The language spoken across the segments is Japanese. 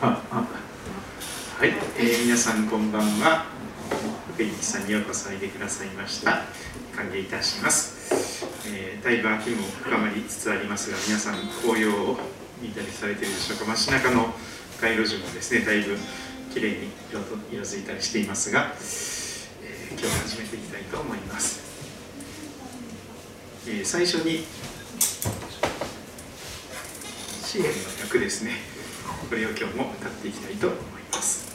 はい、えー、皆さんこんばんは。福井さんにようこそおいでくださいました。歓迎いたします。えー、だいぶ秋も深まりつつありますが、皆さん紅葉を見たりされているでしょうか。街中の街路樹もですね、だいぶ綺麗に色と色づいたりしていますが、えー、今日始めていきたいと思います。えー、最初に支援の役ですね。これを今日も歌っていきたいと思います。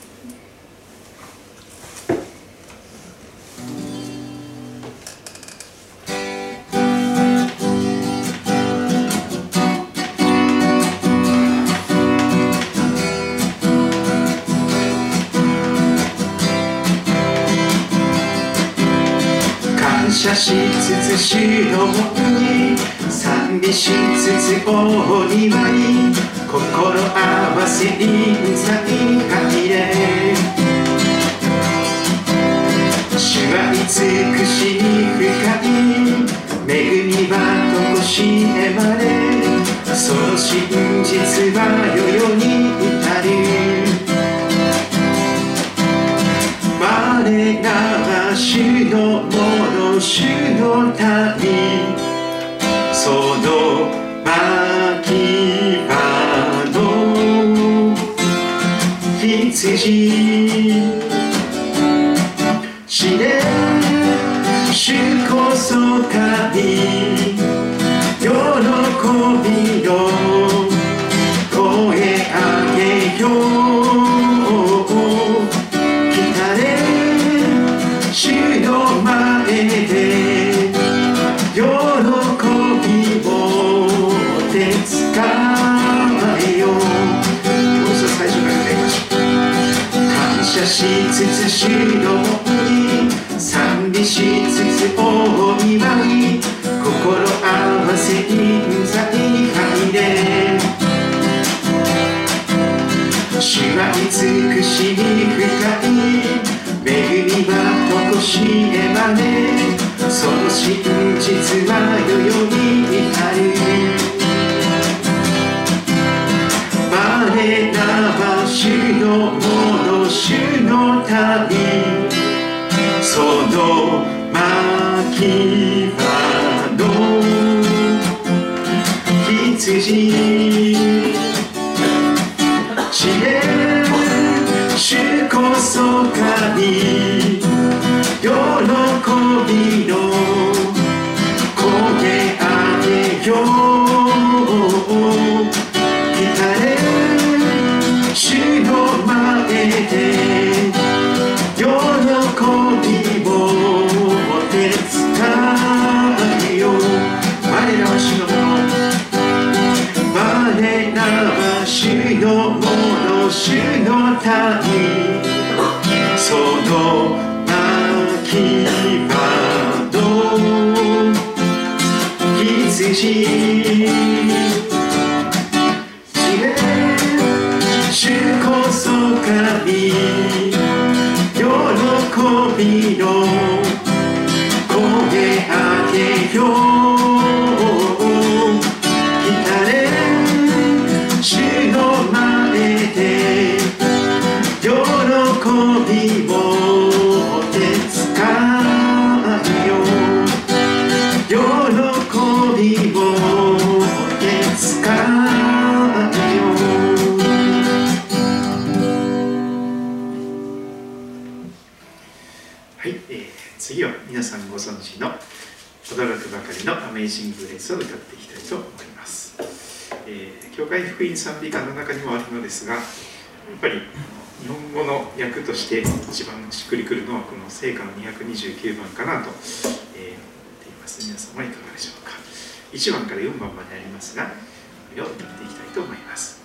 感謝しつつしのに賛美しつつ大庭に美しい深い恵みはとこしえまれその真実は良い。つつ主のに賛美しつつ大祝い心合わせに入れ。主は美しい深い恵みはとこしえまねその真実は世々に至る。我らは主のもの主のその牧場の羊驚くばかりのアメイジングレースを歌っていきたいと思います、えー、教会福音賛美歌の中にもあるのですがやっぱり日本語の訳として一番しっくりくるのはこの聖歌の229番かなと、えー、思っています。皆様いかがでしょうか？1番から4番までありますがこれを歌っていきたいと思います。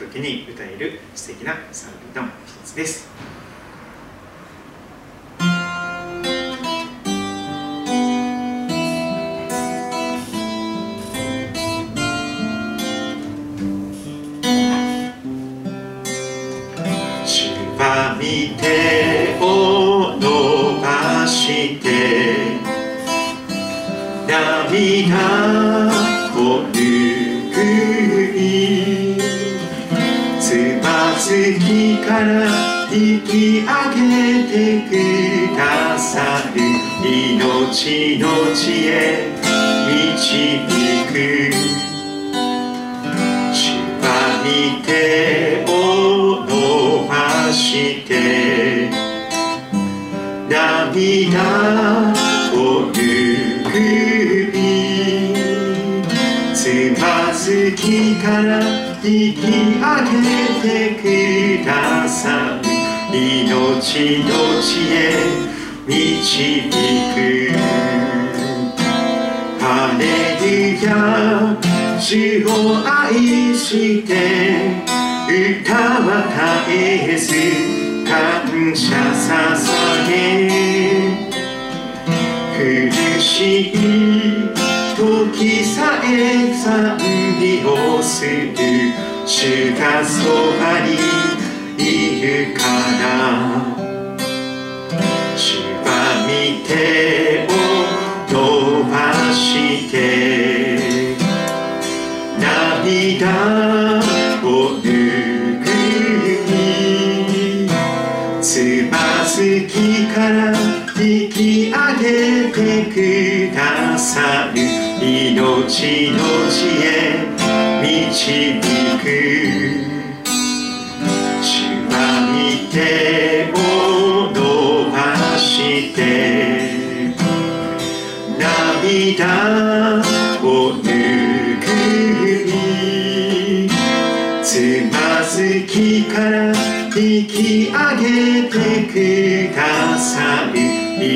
時に歌える素敵な賛美の一つです。涙を拭う次から引き上げてく。ださる命の地へ導く主はて。を伸ばして。涙を拭いつまずきから引き上げてく。ださい命の地へ導くハレルヤ主を愛して歌は絶えず感謝捧げ。苦しい時さえ賛美をする。主がそばにいるから。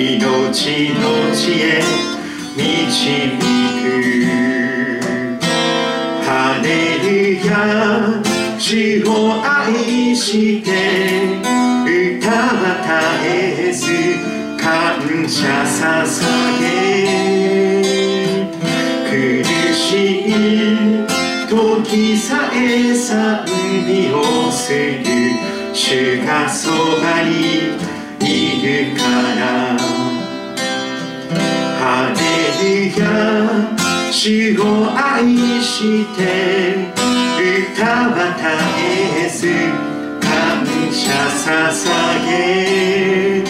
命の地へ導くハレルヤ主を愛して歌は絶えず感謝捧げ苦しい時さえ賛美をする主がそばにいるからレルヤ主を愛して歌は絶えず感謝捧げ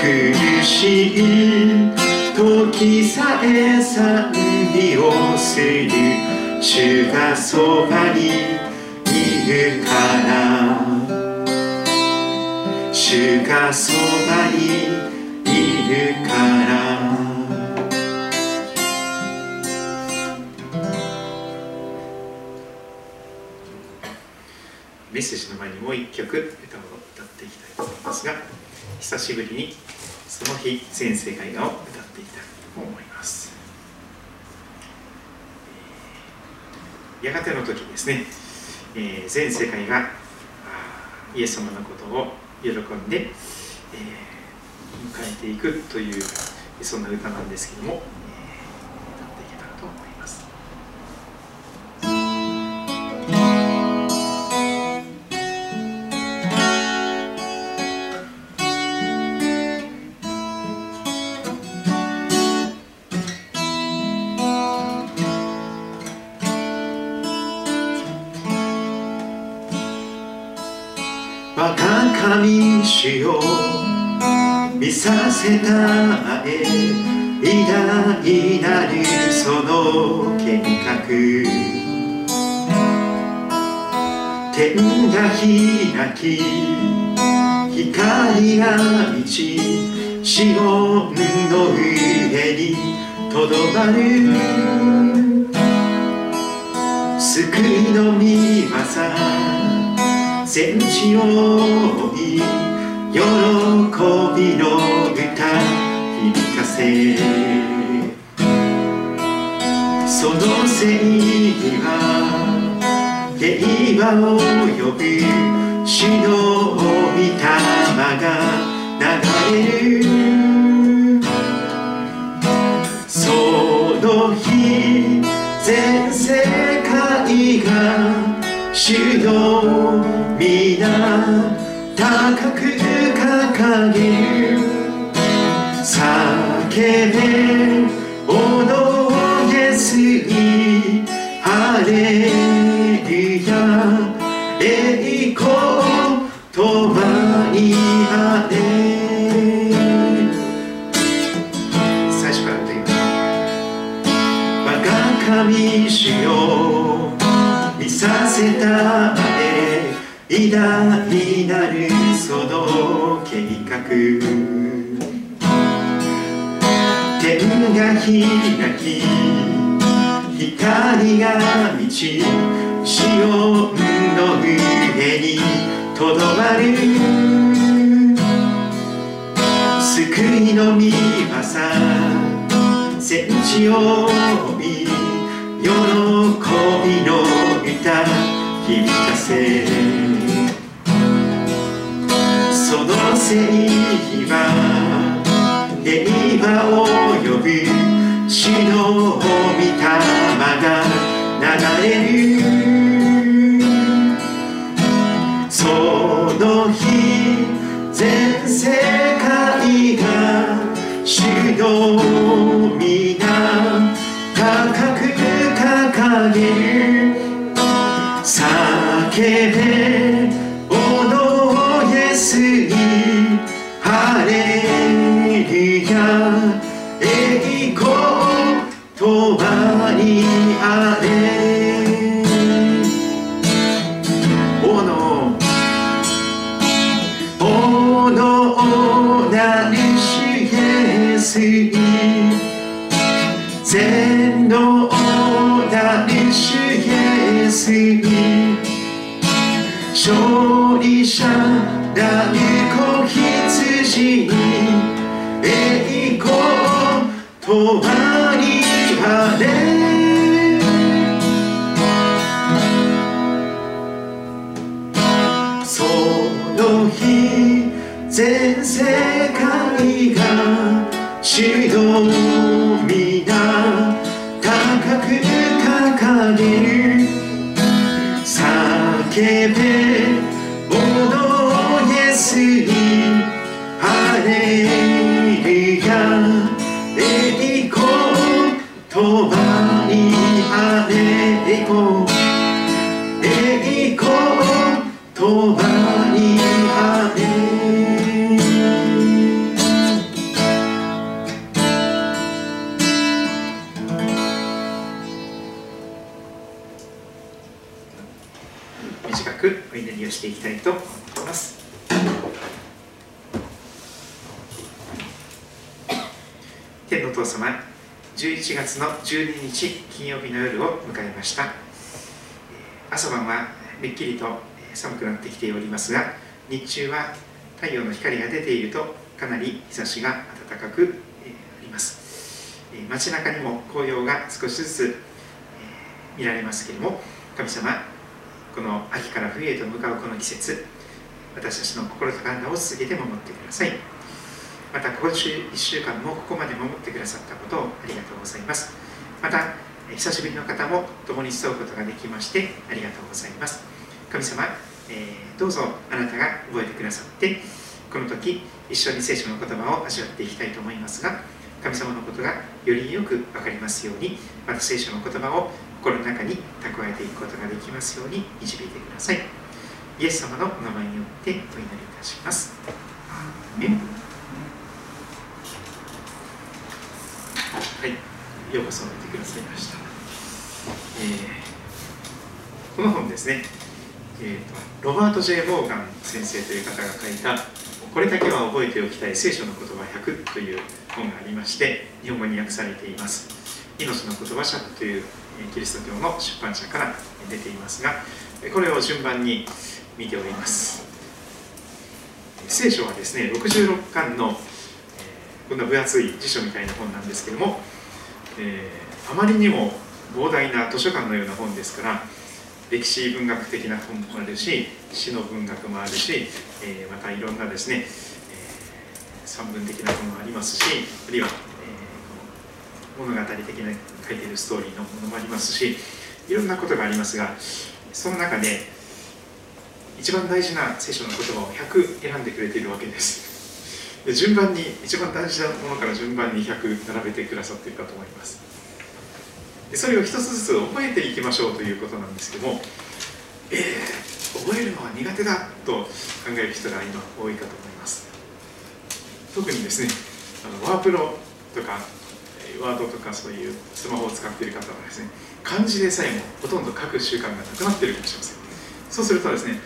苦しい時さえ賛美をする主がそばにいるから主がそばにいるからメッセージの前にもう一曲歌を歌っていきたいと思いますが久しぶりにその日全世界がを歌っていきたいと思います。やがての時ですね、えー、全世界がイエス様のことを喜んで、えー、迎えていくというそんな歌なんですけども神主を見させたえ偉大なるその計画天が開き光が満ちシオンの上にとどまる救いの御業戦地を追い喜びの歌響かせそのせいは平和を呼ぶ主の御霊が流れる。その日全世界が主の皆高く限り叫べ天が開き光が満ち潮の上にとどまる救いの御業戦地を追い喜びの歌響かせ。そのせいは平和を呼ぶ。死の御霊が流れる。その日全世界が主のます。天のお父様11月の12日金曜日の夜を迎えました。朝晩はめっきりと寒くなってきておりますが日中は太陽の光が出ているとかなり日差しが暖かくえーあります。え街中にも紅葉が少しずつ見られますけれども神様この秋から冬へと向かうこの季節私たちの心と体を続けて守ってください。また今週1週間もここまで守ってくださったことをありがとうございます。また久しぶりの方も共に競うことができましてありがとうございます。神様、えーどうぞあなたが覚えてくださってこの時一緒に聖書の言葉を味わっていきたいと思いますが神様のことがよりよく分かりますようにまた聖書の言葉を心の中に蓄えていくことができますように導いてください。イエス様のお名前によってお祈りいたします。はい、ようこそおいてくださいました、えーこの本ですね、えーとロバート・ J・ モーガン先生という方が書いた「これだけは覚えておきたい聖書の言葉100」という本がありまして日本語に訳されています。命の言葉社というえーキリスト教の出版社から出ていますがえーこれを順番に見ております。聖書はですね66巻の、えこんな分厚い辞書みたいな本なんですけども、えーあまりにも膨大な図書館のような本ですから歴史文学的な本もあるし詩の文学もあるし、えーまたいろんなですね、えー散文的なものもありますしあるいは、えー物語的な書いているストーリーのものもありますしいろんなことがありますがその中で一番大事な聖書の言葉を100選んでくれているわけです。で順番に一番大事なものから順番に100並べてくださっているかと思います。でそれを一つずつ覚えていきましょうということなんですけどもえー、覚えるのは苦手だと考える人が今多いかと思います。特にですねあのワープロとかワードとかそういうスマホを使っている方はですね漢字でさえもほとんど書く習慣がなくなっているかもしれません。そうするとですね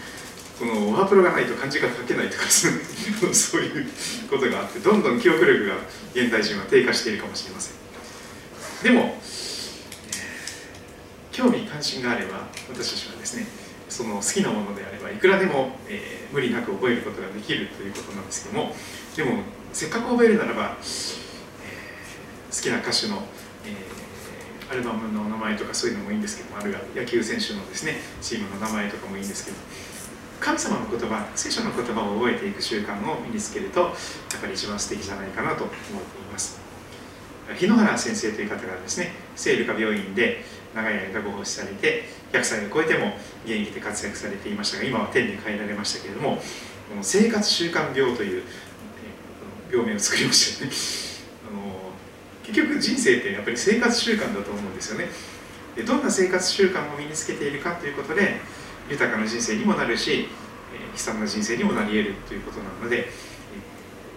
このワープロがないと漢字が書けないとかそういうことがあってどんどん記憶力が現代人は低下しているかもしれません。でも、興味関心があれば私たちはですねその好きなものであればいくらでも、えー無理なく覚えることができるということなんですけどもでもせっかく覚えるならば、えー好きな歌手の、えーアルバムの名前とかそういうのもいいんですけどもあるいは野球選手のですねチームの名前とかもいいんですけど神様の言葉聖書の言葉を覚えていく習慣を身につけるとやっぱり一番素敵じゃないかなと思っています。日野原先生という方がですね聖ルカ病院で長い間ご奉仕されて100歳を超えても現役で活躍されていましたが今は天に帰られましたけれどもこの生活習慣病という病名を作りましたよね。あの結局人生ってやっぱり生活習慣だと思うんですよね。でどんな生活習慣を身につけているかということで豊かな人生にもなるし、え悲惨な人生にもなり得るということなので、え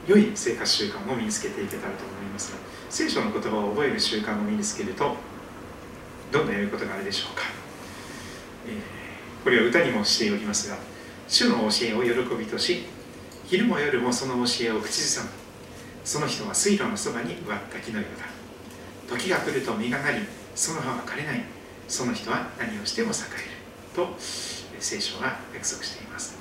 良い生活習慣を身につけていけたらと思いますが聖書の言葉を覚える習慣を身につけるとどんな良いことがあるでしょうか、えこれは歌にもしておりますが主の教えを喜びとし昼も夜もその教えを口ずさむ。その人は水路のそばに植わった木のようだ。時が来ると実がなりその葉は枯れない。その人は何をしても栄える。と聖書は約束しています。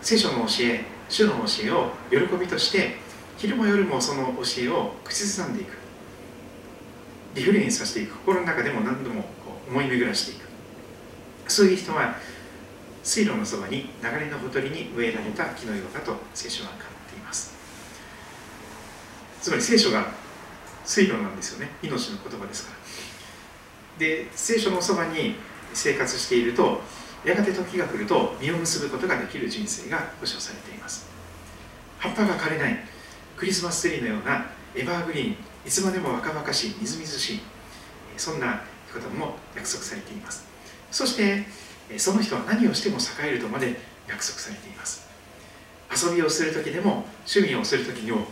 聖書の教え主の教えを喜びとして昼も夜もその教えを口ずさんでいく。リフレインさせていく心の中でも何度もこう思い巡らしていく。そういう人は水路のそばに流れのほとりに植えられた木のようだと聖書は語っています。つまり聖書が水路なんですよね。命の言葉ですから。で聖書のそばに生活しているとやがて時が来ると実を結ぶことができる人生が保証されています。葉っぱが枯れないクリスマスツリーのようなエバーグリーンいつまでも若々しいみずみずしいそんなことも約束されています。そしてその人は何をしても栄えるとまで約束されています。遊びをする時でも趣味をする時にも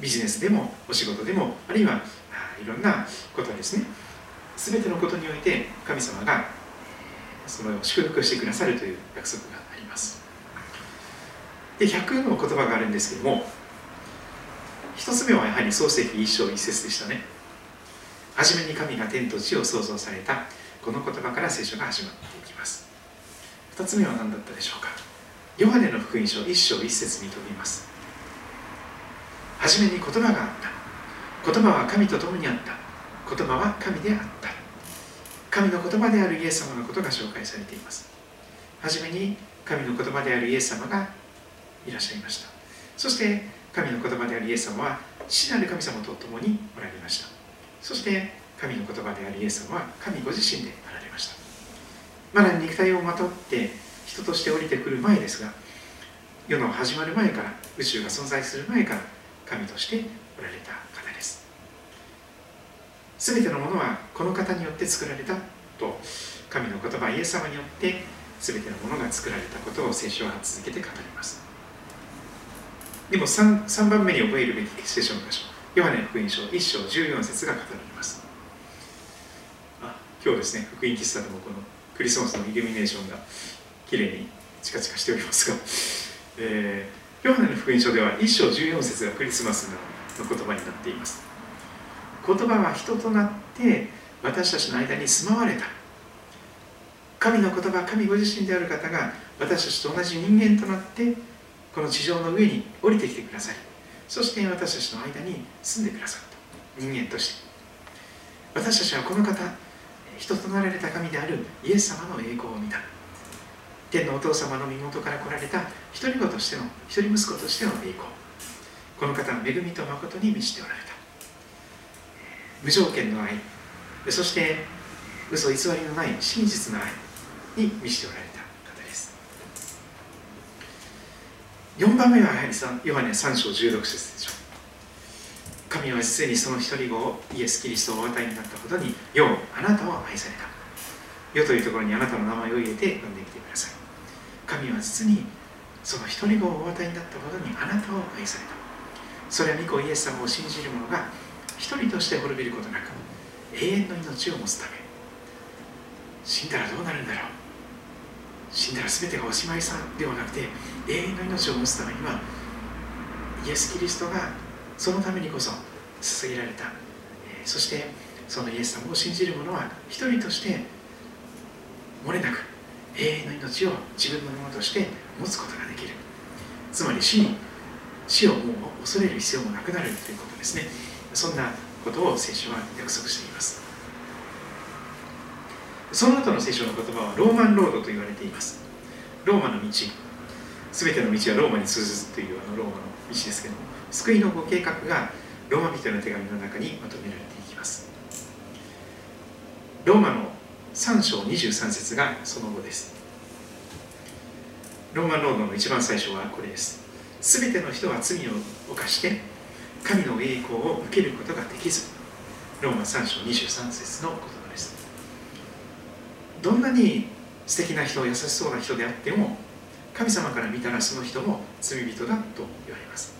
ビジネスでもお仕事でもあるいはいろんなことですね。全てのことにおいて神様がそれを祝福してくださるという約束があります。で100の言葉があるんですけども一つ目はやはり創世記一章一節でしたね。初めに神が天と地を創造されたこの言葉から聖書が始まっていきます。二つ目は何だったでしょうか。ヨハネの福音書一章一節に飛びます。初めに言葉があった。言葉は神と共にあった。言葉は神であった。神の言葉であるイエス様のことが紹介されています。初めに神の言葉であるイエス様がいらっしゃいました。そして神の言葉であるイエス様は父なる神様と共におられました。そして神の言葉であるイエス様は神ご自身であられました。まだ肉体をまとって人として降りてくる前ですが世の始まる前から宇宙が存在する前から神としておられた。全てのものはこの方によって作られたと神の言葉イエス様によって全てのものが作られたことを聖書は続けて語ります。でも 3, 3番目に覚えるべき聖書の箇所ヨハネ福音書1章14節が語られます。あ今日ですね福音喫茶でもこのクリスマスのイルミネーションがきれいにチカチカしておりますが、えー、ヨハネの福音書では1章14節がクリスマスの言葉になっています。言葉は人となって私たちの間に住まわれた。神の言葉神ご自身である方が私たちと同じ人間となってこの地上の上に降りてきてくださいそして私たちの間に住んでくださった人間として。私たちはこの方人となられた神であるイエス様の栄光を見た。天のお父様の身元から来られた一人子としての一人息子としての栄光。この方は恵みと誠に満ちておられた。無条件の愛。そして嘘偽りのない真実の愛に満ちておられた方です。4番目はやはりヨハネ3章16節でしょう。神は実にその一人子をイエス・キリストをお与えになったことにようあなたを愛された。世というところにあなたの名前を入れて呼んできてください。神は実にその一人子をお与えになったことにあなたを愛された。それは御子イエス様を信じる者が一人として滅びることなく永遠の命を持つため。死んだらどうなるんだろう。死んだら全てがおしまいさではなくて永遠の命を持つためにはイエス・キリストがそのためにこそ捧げられた。そしてそのイエス様を信じる者は一人として漏れなく永遠の命を自分のものとして持つことができる。つまり死に死をもう恐れる必要もなくなるということですね。そんなことを聖書は約束しています。その後の聖書の言葉はローマンロードと言われています。ローマの道。全ての道はローマに通ずというあのローマの道ですけども救いのご計画がローマ人の手紙の中にまとめられていきます。ローマの3章23節がその後です。ローマンロードの一番最初はこれです。全ての人は罪を犯して神の栄光を受けることができずローマ3章23節の言葉です。どんなに素敵な人優しそうな人であっても神様から見たらその人も罪人だと言われます。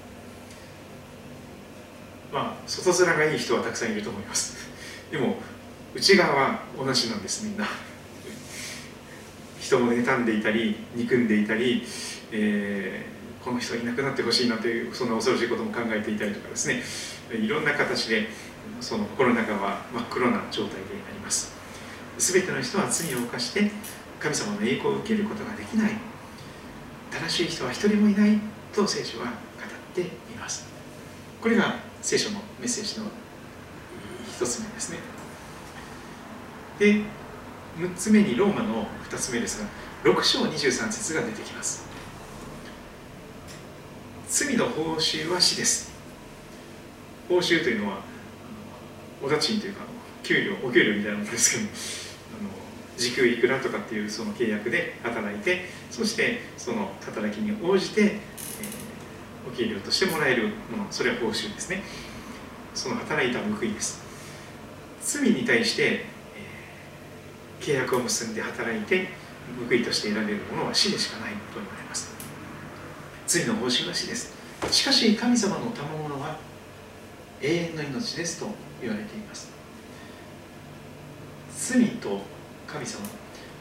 まあ外面がいい人はたくさんいると思います。でも内側は同じなんですみんな。人も妬んでいたり憎んでいたり、えー、この人いなくなってほしいなというそんな恐ろしいことも考えていたりとかですね。いろんな形でその心の中は真っ黒な状態であります。全ての人は罪を犯して神様の栄光を受けることができない。正しい人は一人もいないと聖書は語っています。これが聖書のメッセージの一つ目ですね。で6つ目にローマの2つ目ですが6章23節が出てきます。罪の報酬は死です。報酬というのはお家賃というか給料お給料みたいなものですけどあの時給いくらとかっていうその契約で働いてそしてその働きに応じて、えー、お給料としてもらえるものそれは報酬ですね。その働いた報いです。罪に対して、えー、契約を結んで働いて報いとして得られるものは死でしかないと言われます。罪の報酬は死です。しかし神様の賜物は永遠の命ですと言われています。罪と神様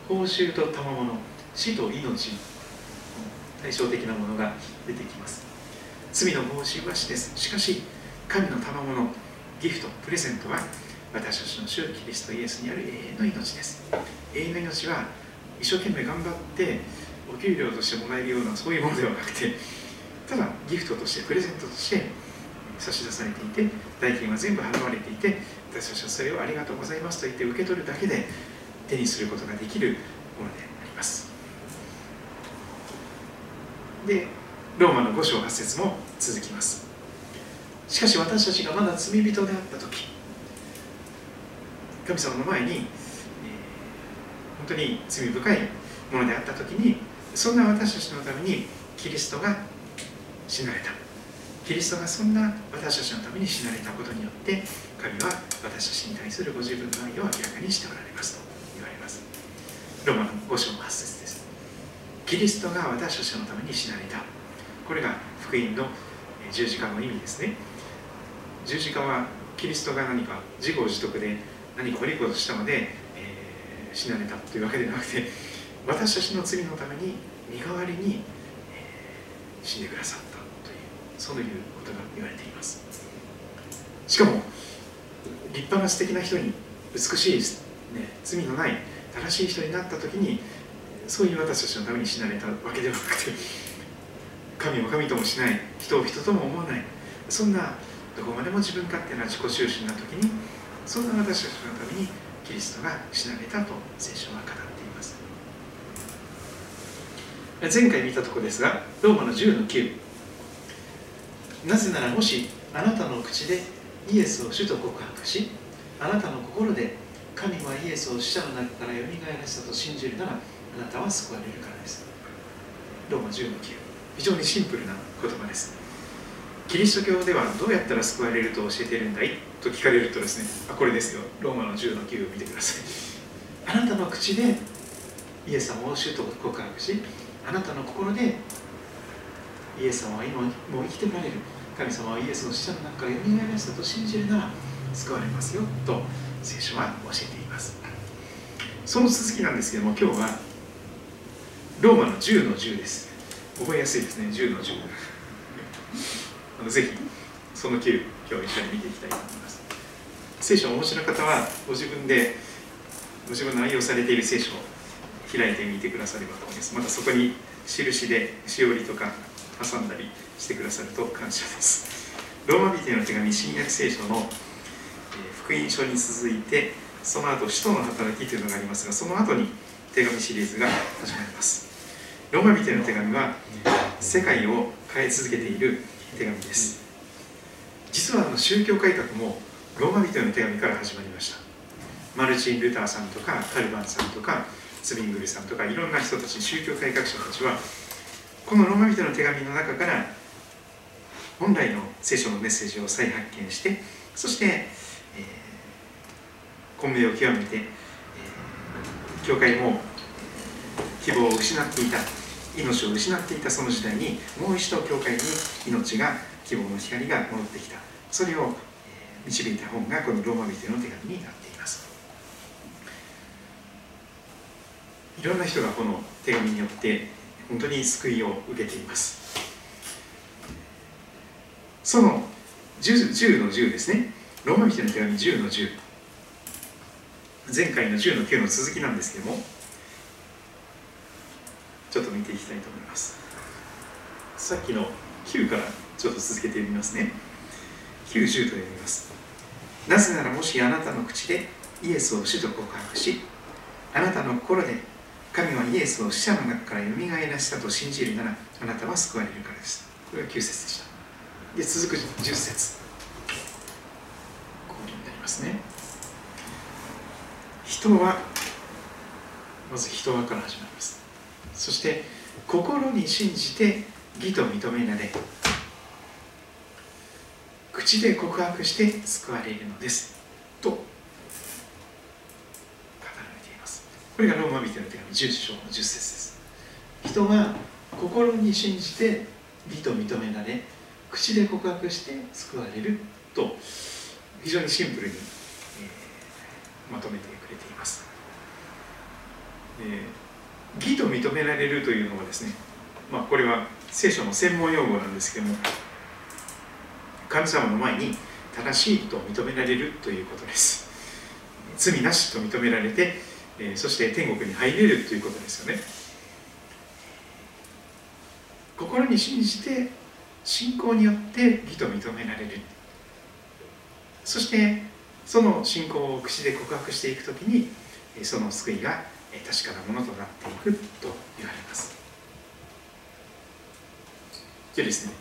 報酬と賜物死と命対照的なものが出てきます。罪の報酬は死です。しかし神の賜物ギフトプレゼントは私たちの主キリストイエスにある永遠の命です。永遠の命は一生懸命頑張ってお給料としてもらえるようなそういうものではなくてただギフトとしてプレゼントとして差し出されていて代金は全部払われていて私たちはそれをありがとうございますと言って受け取るだけで手にすることができるものであります。でローマの5章8節も続きます。しかし私たちがまだ罪人であった時神様の前に、えー、本当に罪深いものであった時にそんな私たちのためにキリストが死なれた。キリストがそんな私たちのために死なれたことによって神は私たちに対するご自分の愛を明らかにしておられますと言われます。ローマの5章の8節です。キリストが私たちのために死なれた。これが福音の十字架の意味ですね。十字架はキリストが何か自業自得で何か悪いことしたので、えー、死なれたというわけではなくて私たちの罪のために身代わりに、死んでくださったというそういうことが言われています。しかも立派な素敵な人に美しい、ね、罪のない正しい人になった時にそういう私たちのために死なれたわけではなくて神を神ともしない人を人とも思わないそんなどこまでも自分勝手な自己中心な時にそんな私たちのためにキリストが死なれたと聖書は語っています。前回見たとこですがローマの10の9なぜならもしあなたの口でイエスを主と告白しあなたの心で神はイエスを死者の中からよみがえらせたと信じるならあなたは救われるからです。ローマ10の9非常にシンプルな言葉です。キリスト教ではどうやったら救われると教えているんだい？と聞かれるとですねあこれですよ。ローマの10の9を見てください。あなたの口でイエス様を主と告白しあなたの心でイエス様は今もう生きておられる。神様はイエスの死者の中からよみがえらせたと信じるなら救われますよと聖書は教えています。その続きなんですけども今日はローマの10の10です覚えやすいですね10の10あのぜひその9今日一緒に見ていきたいと思います。聖書をお持ちの方はご自分でご自分の愛用されている聖書を開いてみてくださればと思います。またそこに印でしおりとか挟んだりしてくださると感謝です。ローマ人への手紙新約聖書の福音書に続いてその後使徒の働きというのがありますがその後に手紙シリーズが始まります。ローマ人への手紙は世界を変え続けている手紙です。実はあの宗教改革もローマ人への手紙から始まりました。マルチン・ルターさんとかカルバンさんとかツビングルさんとかいろんな人たち宗教改革者たちはこのローマ人の手紙の中から本来の聖書のメッセージを再発見してそして、えー、混迷を極めて、えー、教会も希望を失っていた命を失っていたその時代にもう一度教会に命が希望の光が戻ってきた。それを、導いた本がこのローマ人の手紙になっていますいろんな人がこの手紙によって本当に救いを受けています。その 10, 10の10ですね。ローマ人の手紙10の10前回の10の9の続きなんですけどもちょっと見ていきたいと思います。さっきの9からちょっと続けてみますね。90と読みます。なぜならもしあなたの口でイエスを主と告白しあなたの心で神はイエスを死者の中からよみがえらせたと信じるならあなたは救われるからです。これが9節でした。で続く10節。こうになりますね。人はまず人はから始まります。そして心に信じて義と認められ口で告白して救われるのです。と語られていますこれがローマ人の手紙10章の10節です。人は心に信じて義と認められ口で告白して救われると非常にシンプルに、えー、まとめてくれています、えー、義と認められるというのはですね、まあ、これは聖書の専門用語なんですけども神様の前に正しいと認められるということです。罪なしと認められて、え、そして天国に入れるということですよね。心に信じて信仰によって義と認められる。そしてその信仰を口で告白していくときにその救いが確かなものとなっていくと言われます。でですね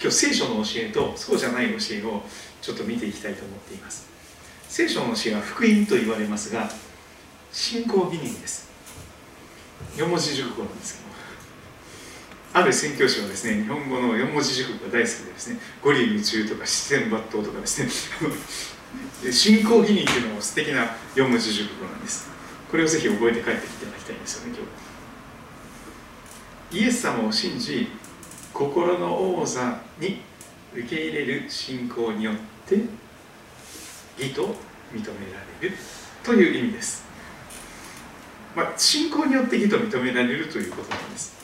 今日聖書の教えとそうじゃない教えをちょっと見ていきたいと思っています。聖書の教えは福音と言われますが信仰義人です。4文字熟語なんですけど。ある宣教師はですね日本語の4文字熟語が大好きでですね五里宇宙とか自然抜刀とかですね。信仰義人っていうのも素敵な4文字熟語なんです。これをぜひ覚えて帰っていただきたいんですよね今日。イエス様を信じ心の王座に受け入れる信仰によって義と認められるという意味です、まあ、信仰によって義と認められるということなんです。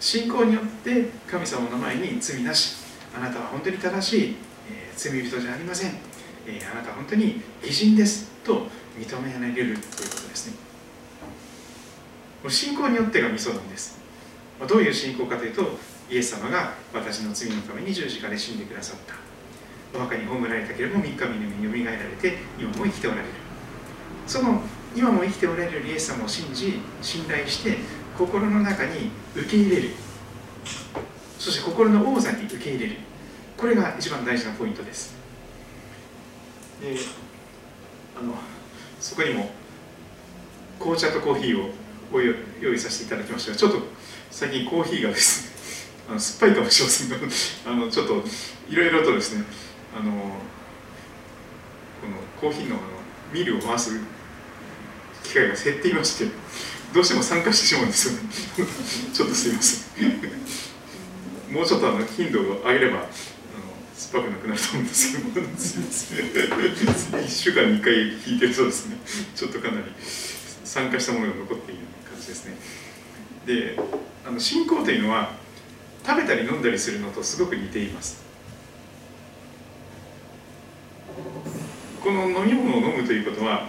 信仰によって神様の前に罪なし。あなたは本当に正しい、えー、罪人じゃありません、えー、あなたは本当に義人ですと認められるということですね。信仰によってがミソなんです。どういう信仰かというとイエス様が私の罪のために十字架で死んでくださった。お墓に葬られたけれども3日目によみがえられて今も生きておられる。その今も生きておられるイエス様を信じ信頼して心の中に受け入れる。そして心の王座に受け入れる。これが一番大事なポイントです。であのそこにも紅茶とコーヒーをご用意させていただきましたがちょっと最近コーヒーがですね あの酸っぱいかもしれませんが あのちょっといろいろとですねあのこのコーヒーのあのミルを回す機会が減っていましてどうしても参加してしまうんですよね。ちょっとすいませんもうちょっとあの頻度を上げればあの酸っぱくなくなると思うんですけど1週間に1回引いてるとですね。ちょっとかなり参加したものが残っている感じですね。であの信仰というのは食べたり飲んだりするのとすごく似ています。この飲み物を飲むということは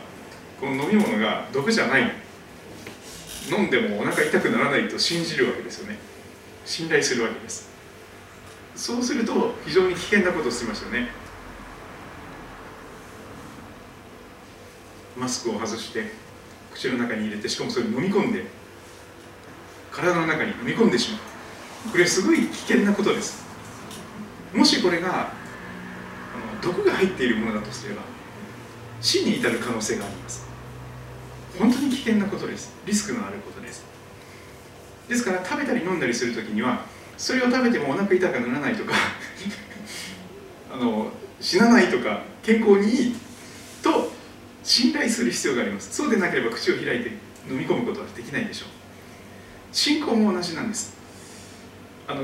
この飲み物が毒じゃない。飲んでもお腹痛くならないと信じるわけですよね。信頼するわけです。そうすると非常に危険なことをしましたね。マスクを外して口の中に入れてしかもそれを飲み込んで体の中に飲み込んでしまう。これすごい危険なことです。もしこれが毒が入っているものだとすれば死に至る可能性があります。本当に危険なことです。リスクのあることです。ですから食べたり飲んだりする時にはそれを食べてもお腹痛くならないとか あの死なないとか健康にいいと信頼する必要があります。そうでなければ口を開いて飲み込むことはできないでしょう。信仰も同じなんです。あの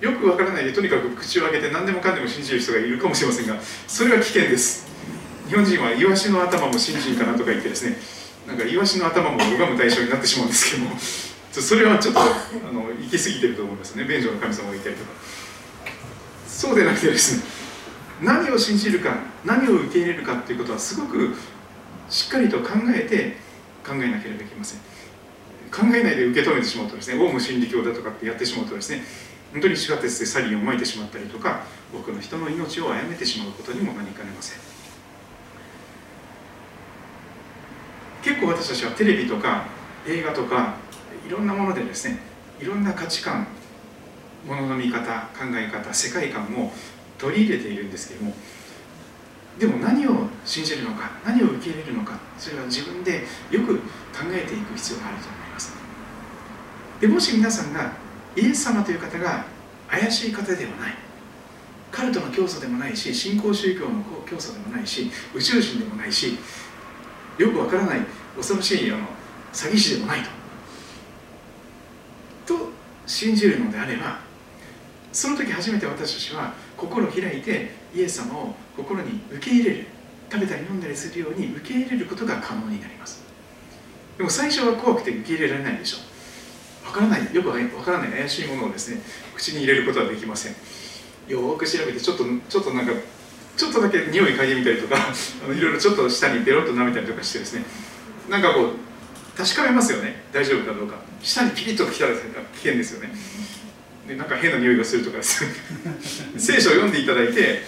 よくわからないでとにかく口を開けて何でもかんでも信じる人がいるかもしれませんがそれは危険です。日本人はイワシの頭も信心かなとか言ってですねなんかイワシの頭も拝む対象になってしまうんですけどもそれはちょっとあの行き過ぎてると思いますね。便所の神様がいたりとか。そうでなくてですね何を信じるか何を受け入れるかということはすごくしっかりと考えて考えなければいけません。考えないで受け止めてしまうとですねオウム真理教だとかってやってしまうとですね本当に地下鉄でサリンをまいてしまったりとか多くの人の命を殺めてしまうことにもなりかねません。結構私たちはテレビとか映画とかいろんなものでですねいろんな価値観ものの見方考え方世界観を取り入れているんですけどもでも何を信じるのか何を受け入れるのかそれは自分でよく考えていく必要があると思います。でもし皆さんがイエス様という方が怪しい方ではない。カルトの教祖でもないし新興宗教の教祖でもないし宇宙人でもないしよくわからない恐ろしいあの詐欺師でもないと。と信じるのであればその時初めて私たちは心を開いてイエス様を心に受け入れる。食べたり飲んだりするように受け入れることが可能になります。でも最初は怖くて受け入れられないでしょ。わからない。よくわからない怪しいものをですね口に入れることはできません。よーく調べてちょっとちょっとなんかちょっとだけ匂い嗅いでみたりとか あのいろいろちょっと下にペロッと舐めたりとかしてですね。なんかこう確かめますよね。大丈夫かどうか。下にピリッと来たら危険ですよね。でなんか変な匂いがするとかです 聖書を読んでいただいて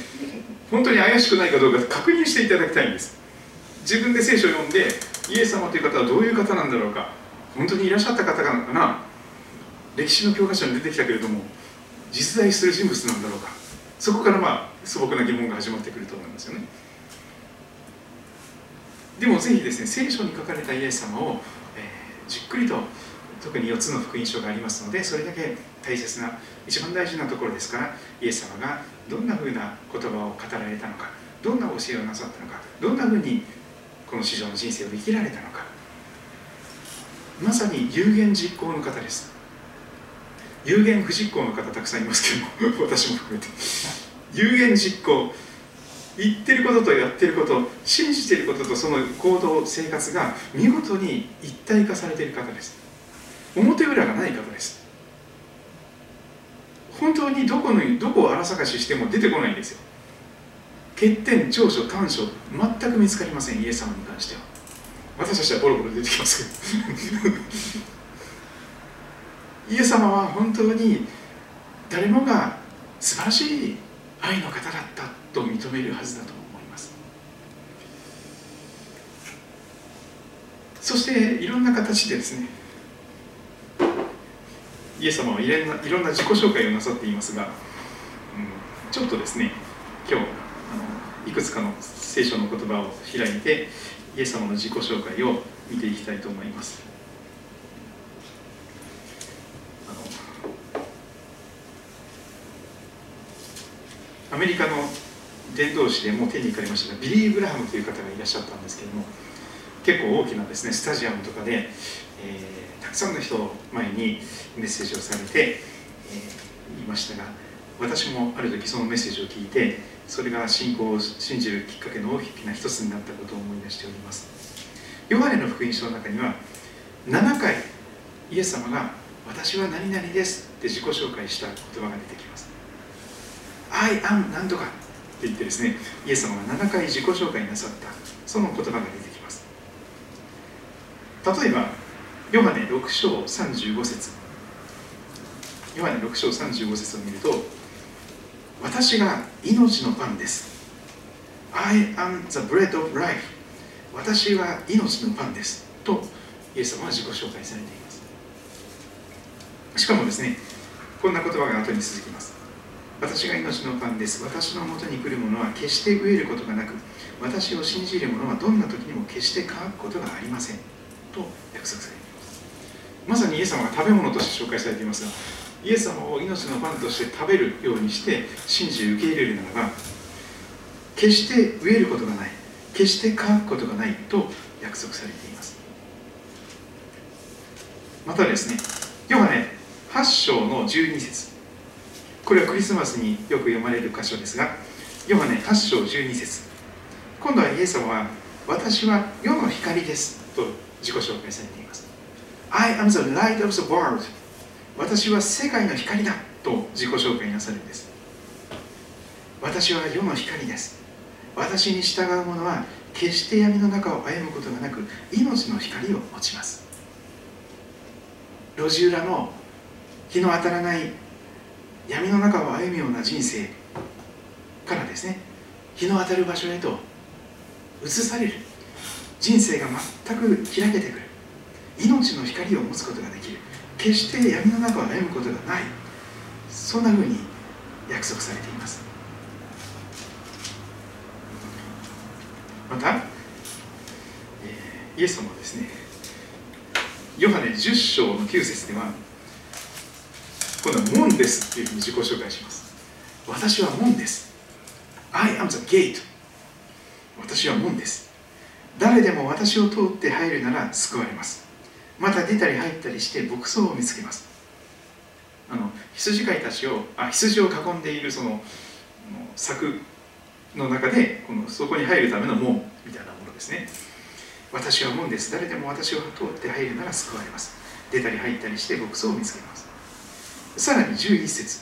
本当に怪しくないかどうか確認していただきたいんです。自分で聖書を読んでイエス様という方はどういう方なんだろうか。本当にいらっしゃった方なのかな。歴史の教科書に出てきたけれども実在する人物なんだろうか。そこからまあ素朴な疑問が始まってくると思いますよね。でもぜひですね聖書に書かれたイエス様を、えー、じっくりと特に4つの福音書がありますのでそれだけ大切な一番大事なところですからイエス様がどんなふうな言葉を語られたのかどんな教えをなさったのかどんなふうにこの市場の人生を生きられたのか。まさに有言実行の方です。有言不実行の方たくさんいますけども 私も含めて。有言実行言ってることとやってること信じてることとその行動生活が見事に一体化されている方です。表裏がない方です。本当にどこのどこを荒探ししても出てこないんですよ。欠点長所短所全く見つかりませんイエス様に関しては。私たちはボロボロ出てきますけど。イエス様は本当に誰もが素晴らしい愛の方だったと認めるはずだと思います。そしていろんな形でですねイエス様はいろんないろんな自己紹介をなさっていますが、うん、ちょっとですね今日あのいくつかの聖書の言葉を開いてイエス様の自己紹介を見ていきたいと思います。メリカの伝道師でもう手にかりましたビリー・ブラハムという方がいらっしゃったんですけども結構大きなですねスタジアムとかで、えー、たくさんの人を前にメッセージをされて、えー、いましたが私もある時そのメッセージを聞いてそれが信仰を信じるきっかけの大きな一つになったことを思い出しております。ヨハネの福音書の中には7回イエス様が「私は何々です」って自己紹介した言葉が出てきます。I am なんとか。って言ってですねイエス様が7回自己紹介なさった。その言葉が出てきます。例えばヨハネ6章35節。ヨハネ6章35節を見ると私が命のパンです。I am the bread of life 私は命のパンです。とイエス様は自己紹介されています。しかもですねこんな言葉が後に続きます。私が命のパンです。私のもとに来るものは決して飢えることがなく私を信じる者はどんな時にも決して乾くことがありません。と約束されています。まさにイエス様が食べ物として紹介されていますがイエス様を命のパンとして食べるようにして信じ受け入れるならば決して飢えることがない決して乾くことがないと約束されています。またですねヨハネ8章の12節。これはクリスマスによく読まれる箇所ですがヨハネ8章12節。今度はイエス様は私は世の光ですと自己紹介されています。I am the light of the world 私は世界の光だと自己紹介なさるんです。私は世の光です。私に従う者は決して闇の中を歩むことがなく命の光を持ちます。路地裏の日の当たらない闇の中を歩むような人生からですね日の当たる場所へと移される。人生が全く開けてくる。命の光を持つことができる。決して闇の中を歩むことがない。そんなふうに約束されています。また、イエス様はですねヨハネ10章の9節では今度は門ですというふうに自己紹介します。私は門です。I am the gate 私は門です。誰でも私を通って入るなら救われます。また出たり入ったりして牧草を見つけます。あの羊飼いたちをあ羊を囲んでいるその柵の中でこのそこに入るための門みたいなものですね。私は門です。誰でも私を通って入るなら救われます。出たり入ったりして牧草を見つけます。さらに11節。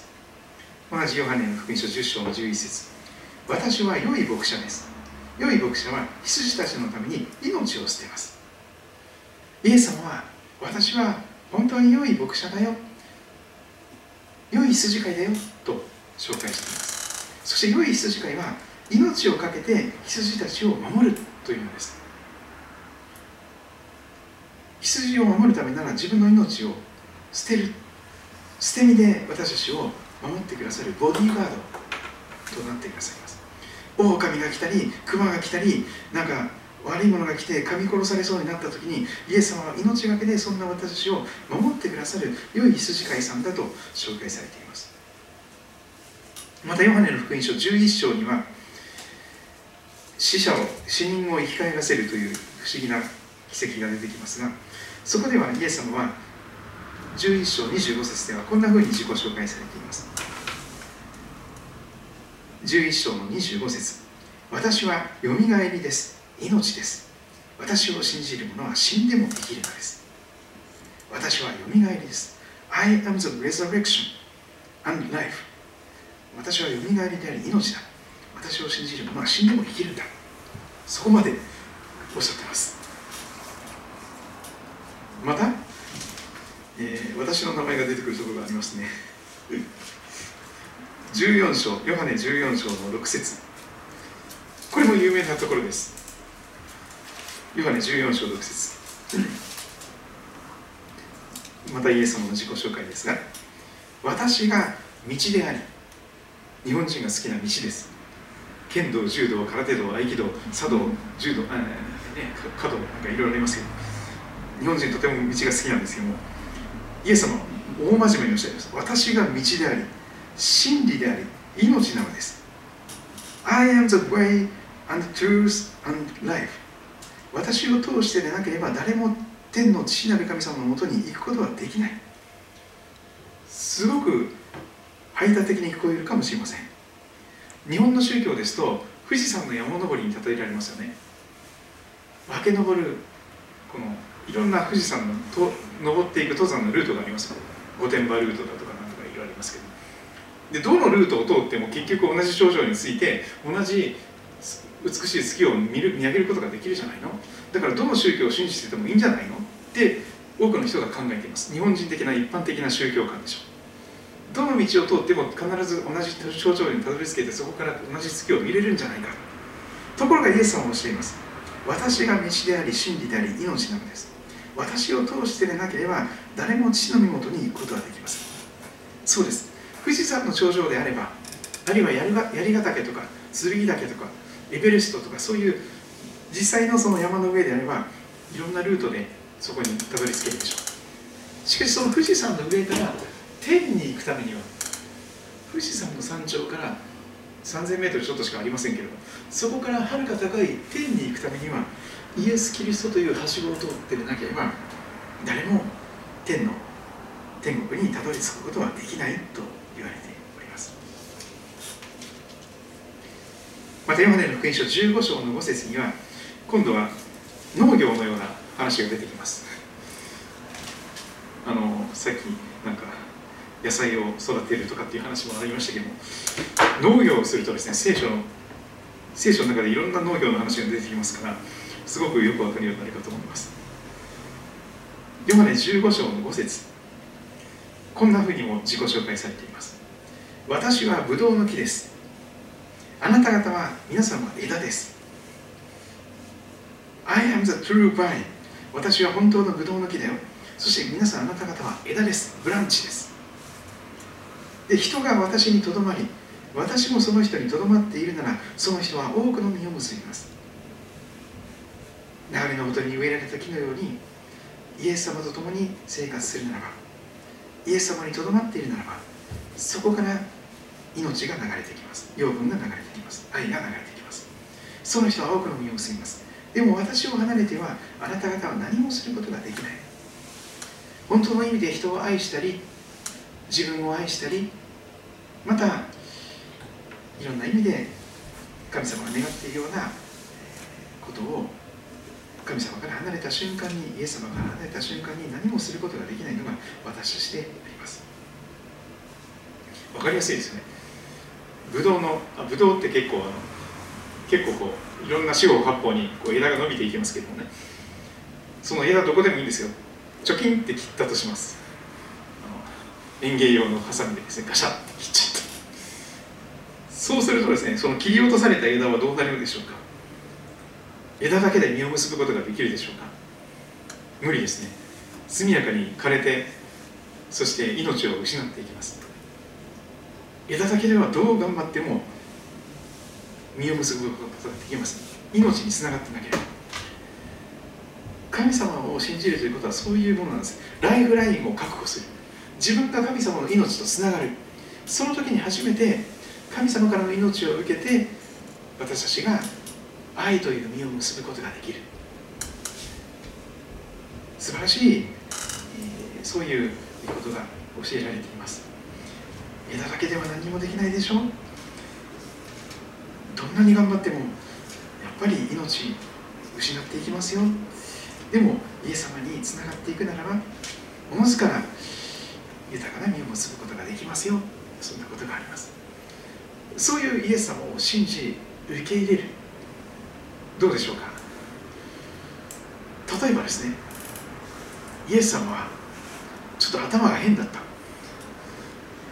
同じヨハネの福音書10章の11節。私は良い牧者です。良い牧者は羊たちのために命を捨てます。イエス様は私は本当に良い牧者だよ。良い羊飼いだよと紹介しています。そして良い羊飼いは命を懸けて羊たちを守るというのです。羊を守るためなら自分の命を捨てる。捨て身で私たちを守ってくださるボディーガードとなってくださいます。狼が来たり熊が来たりなんか悪いものが来て噛み殺されそうになった時にイエス様は命がけでそんな私たちを守ってくださる良い羊飼いさんだと紹介されています。またヨハネの福音書11章には死者を死人を生き返らせるという不思議な奇跡が出てきますがそこではイエス様は11章25節ではこんなふうに自己紹介されています。11章の25節。私はよみがえりです。命です。私を信じる者は死んでも生きるのです。私はよみがえりです。I am the resurrection and life 私はよみがえりであり命だ。私を信じる者は死んでも生きるんだ。そこまでおっしゃってます。また、えー私の名前が出てくるところがありますね。14章ヨハネ14章の6節。これも有名なところです。ヨハネ14章6節。またイエス様の自己紹介ですが私が道であり日本人が好きな道です。剣道、柔道、空手道、合気道、茶道、柔道、あね、華道 なんかいろいろありますけど日本人とても道が好きなんですけどもイエス様は大真面目におっしゃいます。私が道であり真理であり命なのです。I am the way and truth and life. 私を通してでなければ誰も天の父なる神様のもとに行くことはできない。すごく排他的に聞こえるかもしれません。日本の宗教ですと富士山の山登りに例えられますよね。分け登るこのいろんな富士山のと登っていく登山のルートがあります御殿場ルートだとかなんとかいろいろありますけど。でどのルートを通っても結局同じ頂上について同じ美しい月を見る見上げることができるじゃないの？だからどの宗教を信じててもいいんじゃないの？って多くの人が考えています。日本人的な一般的な宗教観でしょ。うどの道を通っても必ず同じ頂上にたどり着けてそこから同じ月を見れるんじゃないか。ところがイエス様はおっしゃいます。私が道であり真理であり命なのです。私を通してでなければ誰も父の身元に行くことはできません。そうです。富士山の頂上であればあるいは槍ヶ岳とか剣岳とかエベレストとかそういう実際のその山の上であればいろんなルートでそこにたどり着けるでしょう。しかしその富士山の上から天に行くためには富士山の山頂から3000メートルちょっとしかありませんけれどそこからはるか高い天に行くためにはイエス・キリストというはしごを通ってなけ。れば誰も天の天国にたどり着くことはできないと言われております。またヨハネの福音書15章の5節には今度は農業のような話が出てきます。あのさっきなんか野菜を育てるとかっていう話もありましたけども農業をするとですね聖書の聖書の中でいろんな農業の話が出てきますからすごくよくわかるようになるかと思います。ヨハネ15章の5節。こんなふうにも自己紹介されています。私はブドウの木です。あなた方は皆さんは枝です。I am the true vine 私は本当のブドウの木だよ。そして皆さんあなた方は枝です。ブランチです。で人が私にとどまり私もその人にとどまっているならその人は多くの実を結びます。流れのほとに植えられた木のようにイエス様と共に生活するならばイエス様にとどまっているならばそこから命が流れてきます。養分が流れてきます。愛が流れてきます。その人は多くの実を結びます。でも私を離れてはあなた方は何もすることができない。本当の意味で人を愛したり自分を愛したりまたいろんな意味で神様が願っているようなことを神様から離れた瞬間にイエス様から離れた瞬間に何もすることができないのが私としてあります。わかりやすいですよね。ブドウのあブドウって結構あの結構こういろんな四方八方にこう枝が伸びていきますけどもね。その枝どこでもいいんですよ。貯金って切ったとします。園芸用のハサミでですねガシャッと切っちゃった。そうするとですねその切り落とされた枝はどうなるでしょうか。枝だけで実を結ぶことができるでしょうか？無理ですね。速やかに枯れてそして命を失っていきます。枝だけではどう頑張っても実を結ぶことができます。命につながってなければ。神様を信じるということはそういうものなんです。ライフラインを確保する。自分が神様の命とつながる。その時に初めて神様からの命を受けて私たちが愛という実を結ぶことができる。素晴らしい、えー、そういうことが教えられています。枝だけでは何もできないでしょう。どんなに頑張ってもやっぱり命失っていきますよ。でもイエス様につながっていくならばおのずから豊かな実を結ぶことができますよ。そんなことがあります。そういうイエス様を信じ受け入れる。どうでしょうか？例えばですねイエス様はちょっと頭が変だった。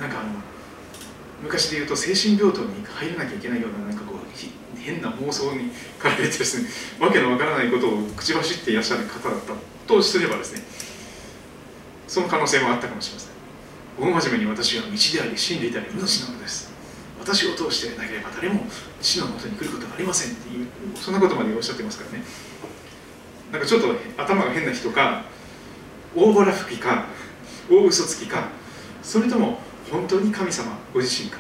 なんかあの昔で言うと精神病棟に入らなきゃいけないようななんかこう変な妄想に駆られてですねわけのわからないことを口走っていらっしゃる方だった。とすればですねその可能性もあったかもしれません。大真面目に私は道であり真理であり命なのです。私を通してなければ誰も死のもとに来ることがありませんっていうそんなことまでおっしゃってますからね。なんかちょっと頭が変な人か大ぼら吹きか大嘘つきかそれとも本当に神様ご自身か。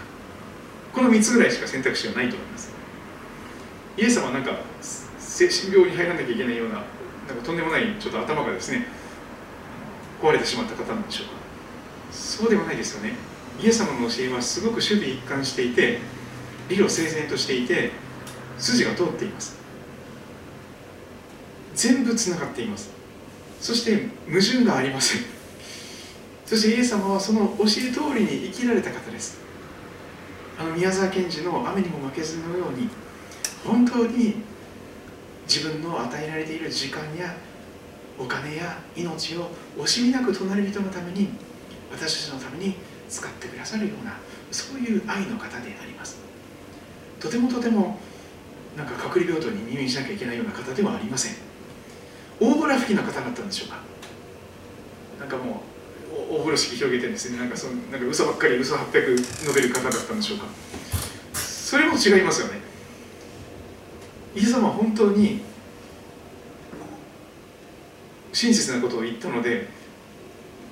この3つぐらいしか選択肢はないと思います。イエス様はなんか精神病に入らなきゃいけないようななんかとんでもないちょっと頭がですね壊れてしまった方なんでしょうか。そうではないですよね。イエス様の教えはすごく守備一貫していて理路整然としていて筋が通っています。全部つながっています。そして矛盾がありません。そしてイエス様はその教え通りに生きられた方です。あの宮沢賢治の「雨にも負けず」のように本当に自分の与えられている時間やお金や命を惜しみなく隣人のために私たちのために使ってくださるようなそういう愛の方であります。とてもとてもなんか隔離病棟に入院しなきゃいけないような方ではありません。大ボラ吹きの方だったんでしょうか。なんかもう大風呂敷広げてですねなんかそのなんか嘘ばっかり嘘800述べる方だったんでしょうか。それも違いますよね。イエス様は本当に真実なことを言ったので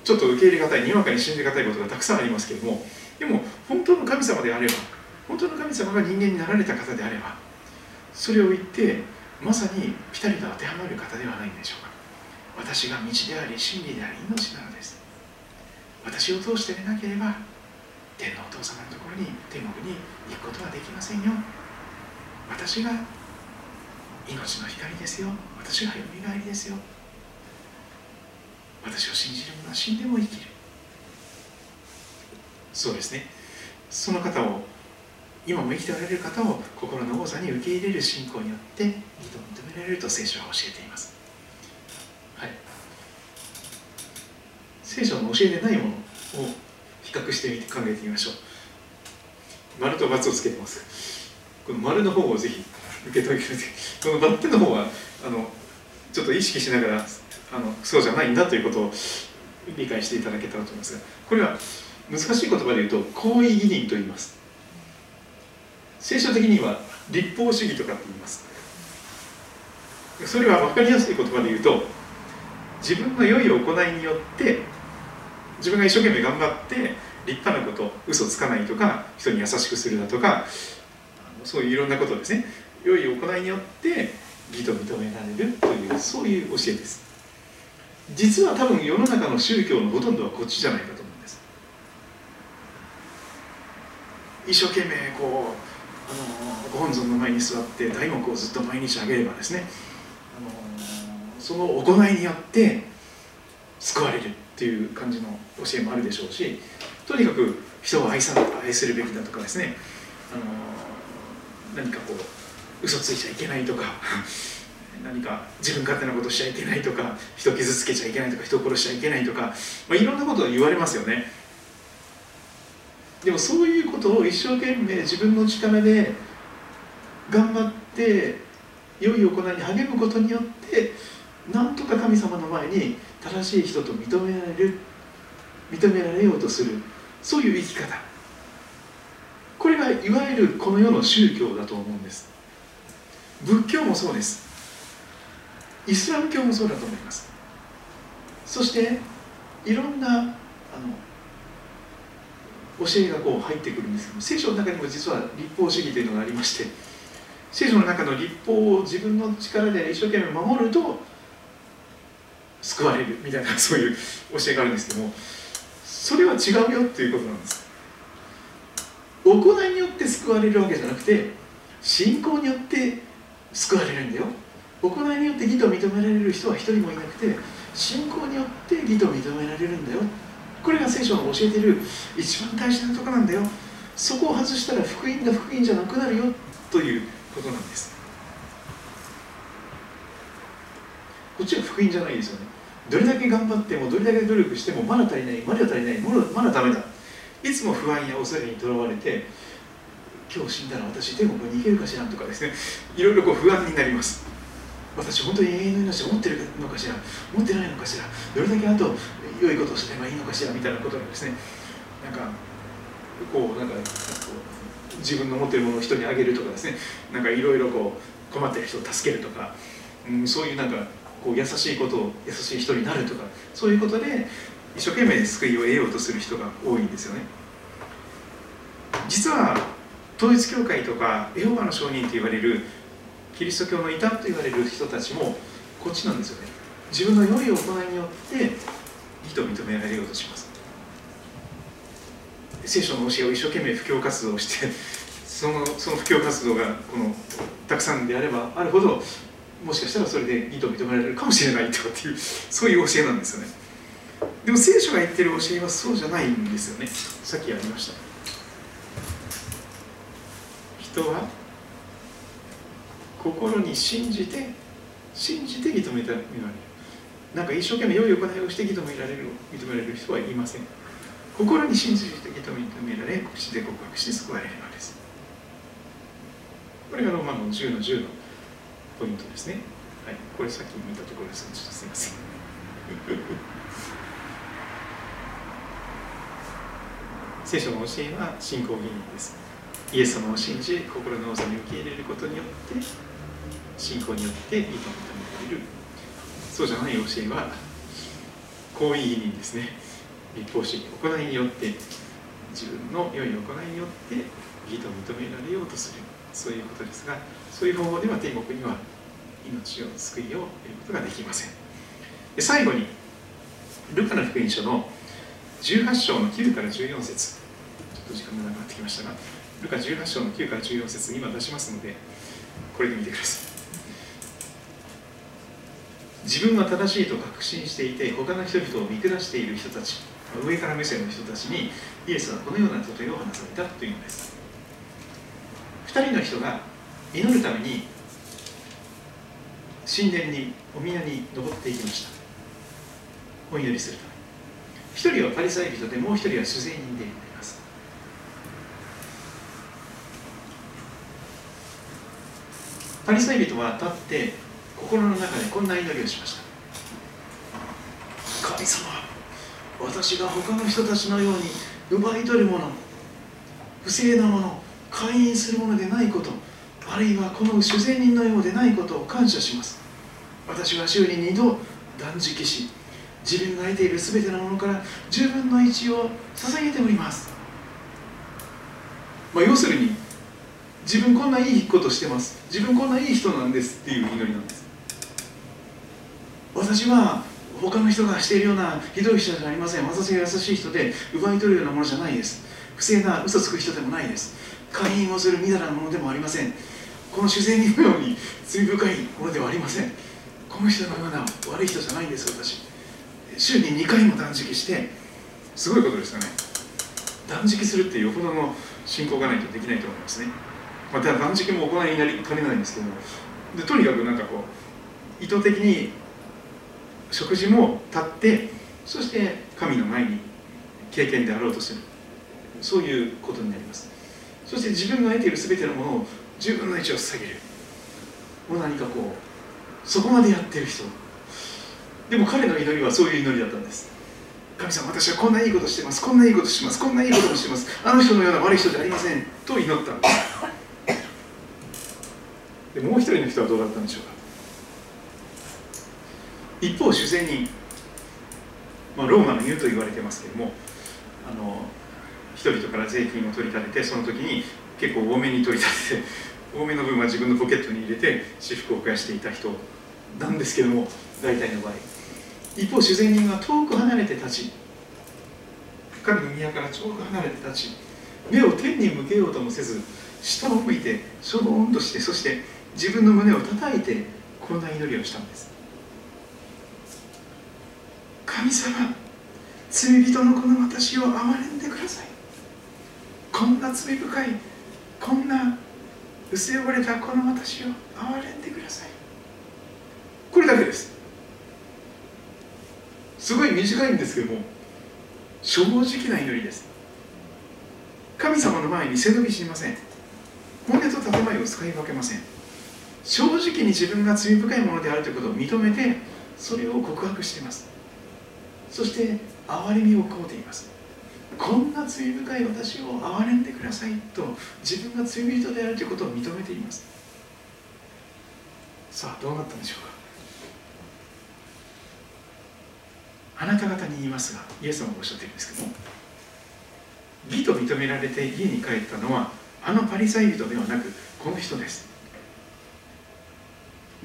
ちょっと受け入れがたいにわかに信じがたいことがたくさんありますけれどもでも本当の神様であれば本当の神様が人間になられた方であればそれを言ってまさにピタリと当てはまる方ではないんでしょうか。私が道であり真理であり命なのです。私を通してでなければ天のお父様のところに天国に行くことはできませんよ。私が命の光ですよ。私がよみがえりですよ。私を信じる者は死んでも生きる。そうですね。その方を今も生きておられる方を心の王座に受け入れる信仰によって認められると聖書は教えています。はい。聖書の教えでないものを比較してみて考えてみましょう。丸と×をつけてます。この丸の方をぜひ受け止めてこのバッテの方はあのちょっと意識しながらあのそうじゃないんだということを理解していただけたらと思いますがこれは難しい言葉で言うと行為義人と言います。聖書的には立法主義とかって言います。それは分かりやすい言葉で言うと自分の良い行いによって自分が一生懸命頑張って立派なこと嘘つかないとか人に優しくするだとかそういういろんなことですね。良い行いによって義と認められるというそういう教えです。実は多分世の中の宗教のほとんどはこっちじゃないかと思うんです。一生懸命こうあのご本尊の前に座って大目をずっと毎日あげればですねあのその行いによって救われるっていう感じの教えもあるでしょうしとにかく人を愛さ愛するべきだとかですねあの何かこう嘘ついちゃいけないとか 何か自分勝手なことしちゃいけないとか人傷つけちゃいけないとか人殺しちゃいけないとか、まあ、いろんなことを言われますよね。でもそういうことを一生懸命自分の力で頑張って良い行いに励むことによってなんとか神様の前に正しい人と認められる認められようとするそういう生き方。これがいわゆるこの世の宗教だと思うんです。仏教もそうです。イスラム教もそうだと思います。そしていろんなあの教えがこう入ってくるんですけど聖書の中にも実は立法主義というのがありまして聖書の中の立法を自分の力で一生懸命守ると救われるみたいなそういう教えがあるんですけどもそれは違うよっていうことなんです。行いによって救われるわけじゃなくて信仰によって救われるんだよ。行いによって義と認められる人は一人もいなくて信仰によって義と認められるんだよ。これが聖書の教えている一番大事なとこなんだよ。そこを外したら福音が福音じゃなくなるよ。ということなんです。こっちは福音じゃないですよね。どれだけ頑張ってもどれだけ努力してもまだ足りないまだ足りないまだダメだ。いつも不安や恐れにとらわれて今日死んだら私天国に行けるかしらとかですね。いろいろこう不安になります。私本当に永遠の命を持ってるのかしら？持ってないのかしら？どれだけあと良いことをすればいいのかしら？みたいなことがですねなんかこうなんか自分の持ってるものを人にあげるとかですね。なんかいろいろこう困ってる人を助けるとか、うん、そういうなんかこう優しいことを優しい人になるとか。そういうことで一生懸命救いを得ようとする人が多いんですよね。実は統一教会とかエホバの証人と言われるキリスト教の異端と言われる人たちもこっちなんですよね。自分の良い行いによって義と認められようとします。聖書の教えを一生懸命布教活動をしてそのその布教活動がこのたくさんであればあるほどもしかしたらそれで義と認められるかもしれないとかっていうそういう教えなんですよね。でも聖書が言ってる教えはそうじゃないんですよね。さっきありました。人は心に信じて信じて認められる。なんか一生懸命良い行いをして認められる認められる人はいません。心に信じて認められ口で告白して救われるのです。これがローマの10の10のポイントですね。はい。これさっき見たところです。ちょっとすいません。聖書の教えは信仰原因です。イエス様を信じ心の王座に受け入れることによって信仰によっていいと認められる。そうじゃない教えは行為義人ですね。立法主義行いによって自分の良い行いによって義と認められようとする。そういうことですがそういう方法では天国には命を救いを得ることができません。で最後にルカの福音書の18章の9から14節。ちょっと時間がなくなってきましたがルカ18章の9から14節今出しますのでこれで見てください。自分は正しいと確信していて他の人々を見下している人たち上から目線の人たちにイエスはこのような例えを話されたというのです。2人の人が祈るために神殿にお宮に登っていきました。お祈りするため一人はパリサイ人でもう一人は主税人であります。パリサイ人は立って心の中でこんな祈りをしました。神様私が他の人たちのように奪い取るもの不正なもの会員するものでないことあるいはこの主税人のようでないことを感謝します。私は週に2度断食し自分が得ている全てのものから10分の1を捧げております、まあ、要するに自分こんないいことしてます。自分こんないい人なんですっていう祈りなんです。私は他の人がしているようなひどい人じゃありません。私が優しい人で奪い取るようなものじゃないです。不正な嘘つく人でもないです。会員をするみだらなものでもありません。この主税人のように罪深いものではありません。この人のような悪い人じゃないんです私。週に2回も断食してすごいことですよね。断食するっていうよほどの信仰がないとできないと思いますね。また断食も行いになりかねないんですけども。でとにかくなんかこう意図的に食事も立ってそして神の前に経験であろうとする。そういうことになります。そして自分が得ている全てのものを10分の1を捧げる。もう何かこうそこまでやってる人。でも彼の祈りはそういう祈りだったんです。神様私はこんないいことしてます。こんないいことします。こんないいこともしてます。あの人のような悪い人じゃありません。と祈ったんです。でもう一人の人はどうだったんでしょうか？一方主税人、まあ、ローマの言うと言われてますけどもあの人々から税金を取り立ててその時に結構多めに取り立てて 多めの分は自分のポケットに入れて私服を増やしていた人なんですけども大体の場合。一方主税人は遠く離れて立ち神の宮から遠く離れて立ち目を天に向けようともせず下を向いてしょぼんとしてそして自分の胸を叩いてこんな祈りをしたんです。神様罪人のこの私を憐れんでください。こんな罪深いこんな薄汚れたこの私を憐れんでください。これだけです。すごい短いんですけども正直な祈りです。神様の前に背伸びしません。骨と建前を使い分けません。正直に自分が罪深いものであるということを認めてそれを告白しています。そして憐れみを請うています。こんな罪深い私を憐れんでくださいと自分が罪人であるということを認めています。さあどうなったんでしょうか。あなた方に言いますがイエス様がおっしゃっているんですけども義と認められて家に帰ったのはあのパリサイ人ではなくこの人です。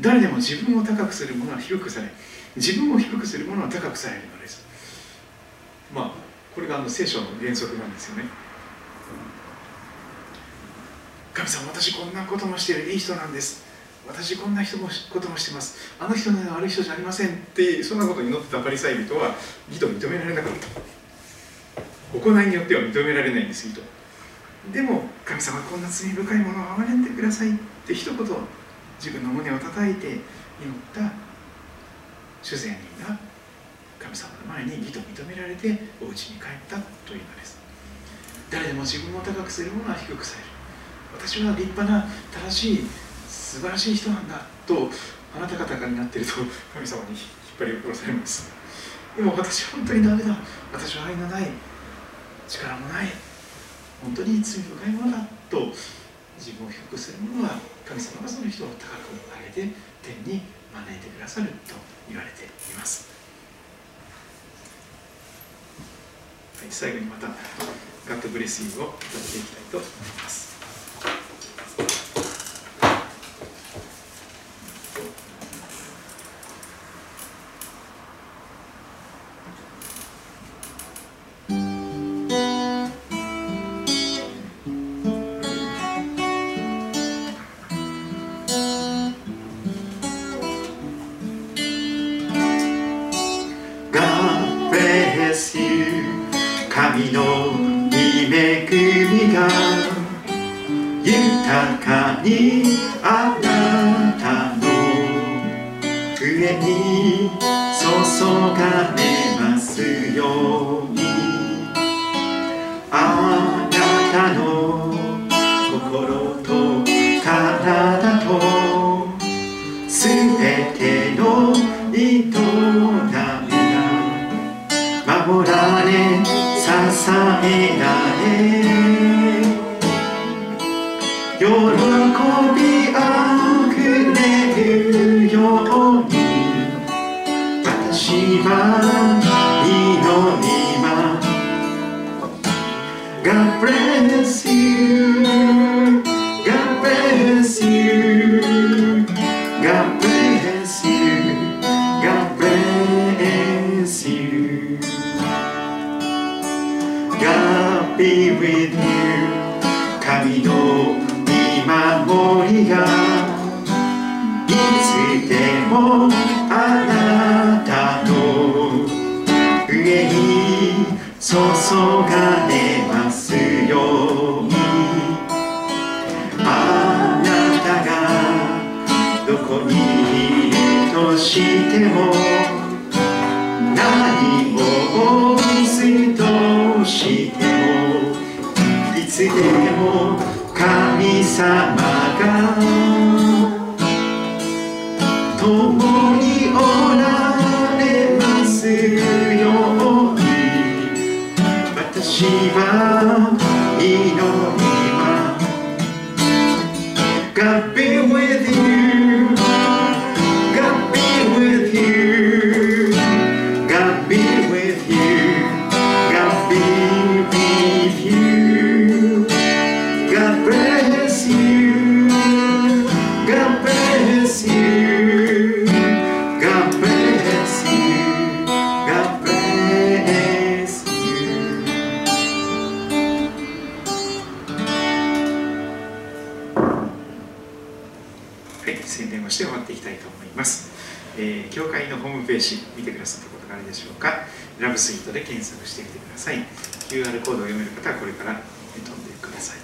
誰でも自分を高くする者は低くされ自分を低くする者は高くされるのです。まあこれがあの聖書の原則なんですよね。神様私こんなこともしているいい人なんです。私こんな人もこともしてます。あの人のような悪い人じゃありませんってそんなことに祈ってたパリサイ人は義と認められなかった。行いによっては認められないんです義と。でも神様こんな罪深いものを憐れんでくださいって一言自分の胸を叩いて祈った主税人が神様の前に義と認められてお家に帰ったというのです。誰でも自分を高くする者は低くされる。私は立派な正しい素晴らしい人なんだとあなた方がになっていると神様に引っ張り殺されます。でも私は本当にダメだ私は愛のない力もない本当に罪深いものだと自分を低くする者は神様がその人を高く上げて天に招いてくださると。言われています、はい、最後にまた「ガッドブレスユー」を歌っていきたいと思います。私は祈ります。ラブスイートで検索してみてください。QR コードを読める方はこれから飛んでください。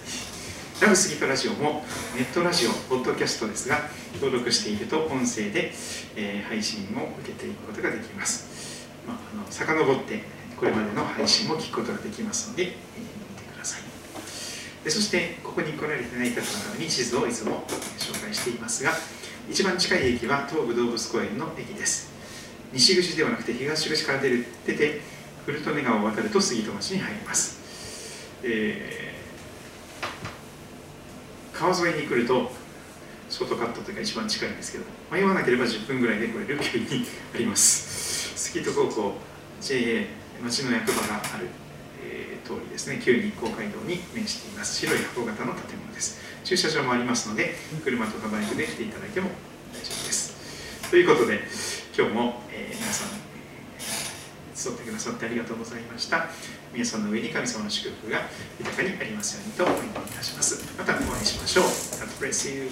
ラブスギートラジオもネットラジオ、ポッドキャストですが、登録していると音声で、えー配信を受けていくことができます。まあ、あの遡ってこれまでの配信も聞くことができますので、えー見てください。でそしてここに来られてない方のために地図をいつも紹介していますが一番近い駅は東武動物公園の駅です西口ではなくて東口から出る出て古利根川を渡ると杉戸町に入ります、えー川沿いに来るとショートカットというか一番近いんですけど迷わなければ10分ぐらいで来れる距離にあります杉戸高校 JA 町の役場があるえー通りですね、旧日光街道に面しています。白い箱型の建物です。駐車場もありますので、車とかバイクで来ていただいても大丈夫です。ということで、今日も、えー皆さん、集ってくださってありがとうございました。皆さんの上に神様の祝福が豊かにありますようにとお祈りいたします。またお会いしましょう。God bless you.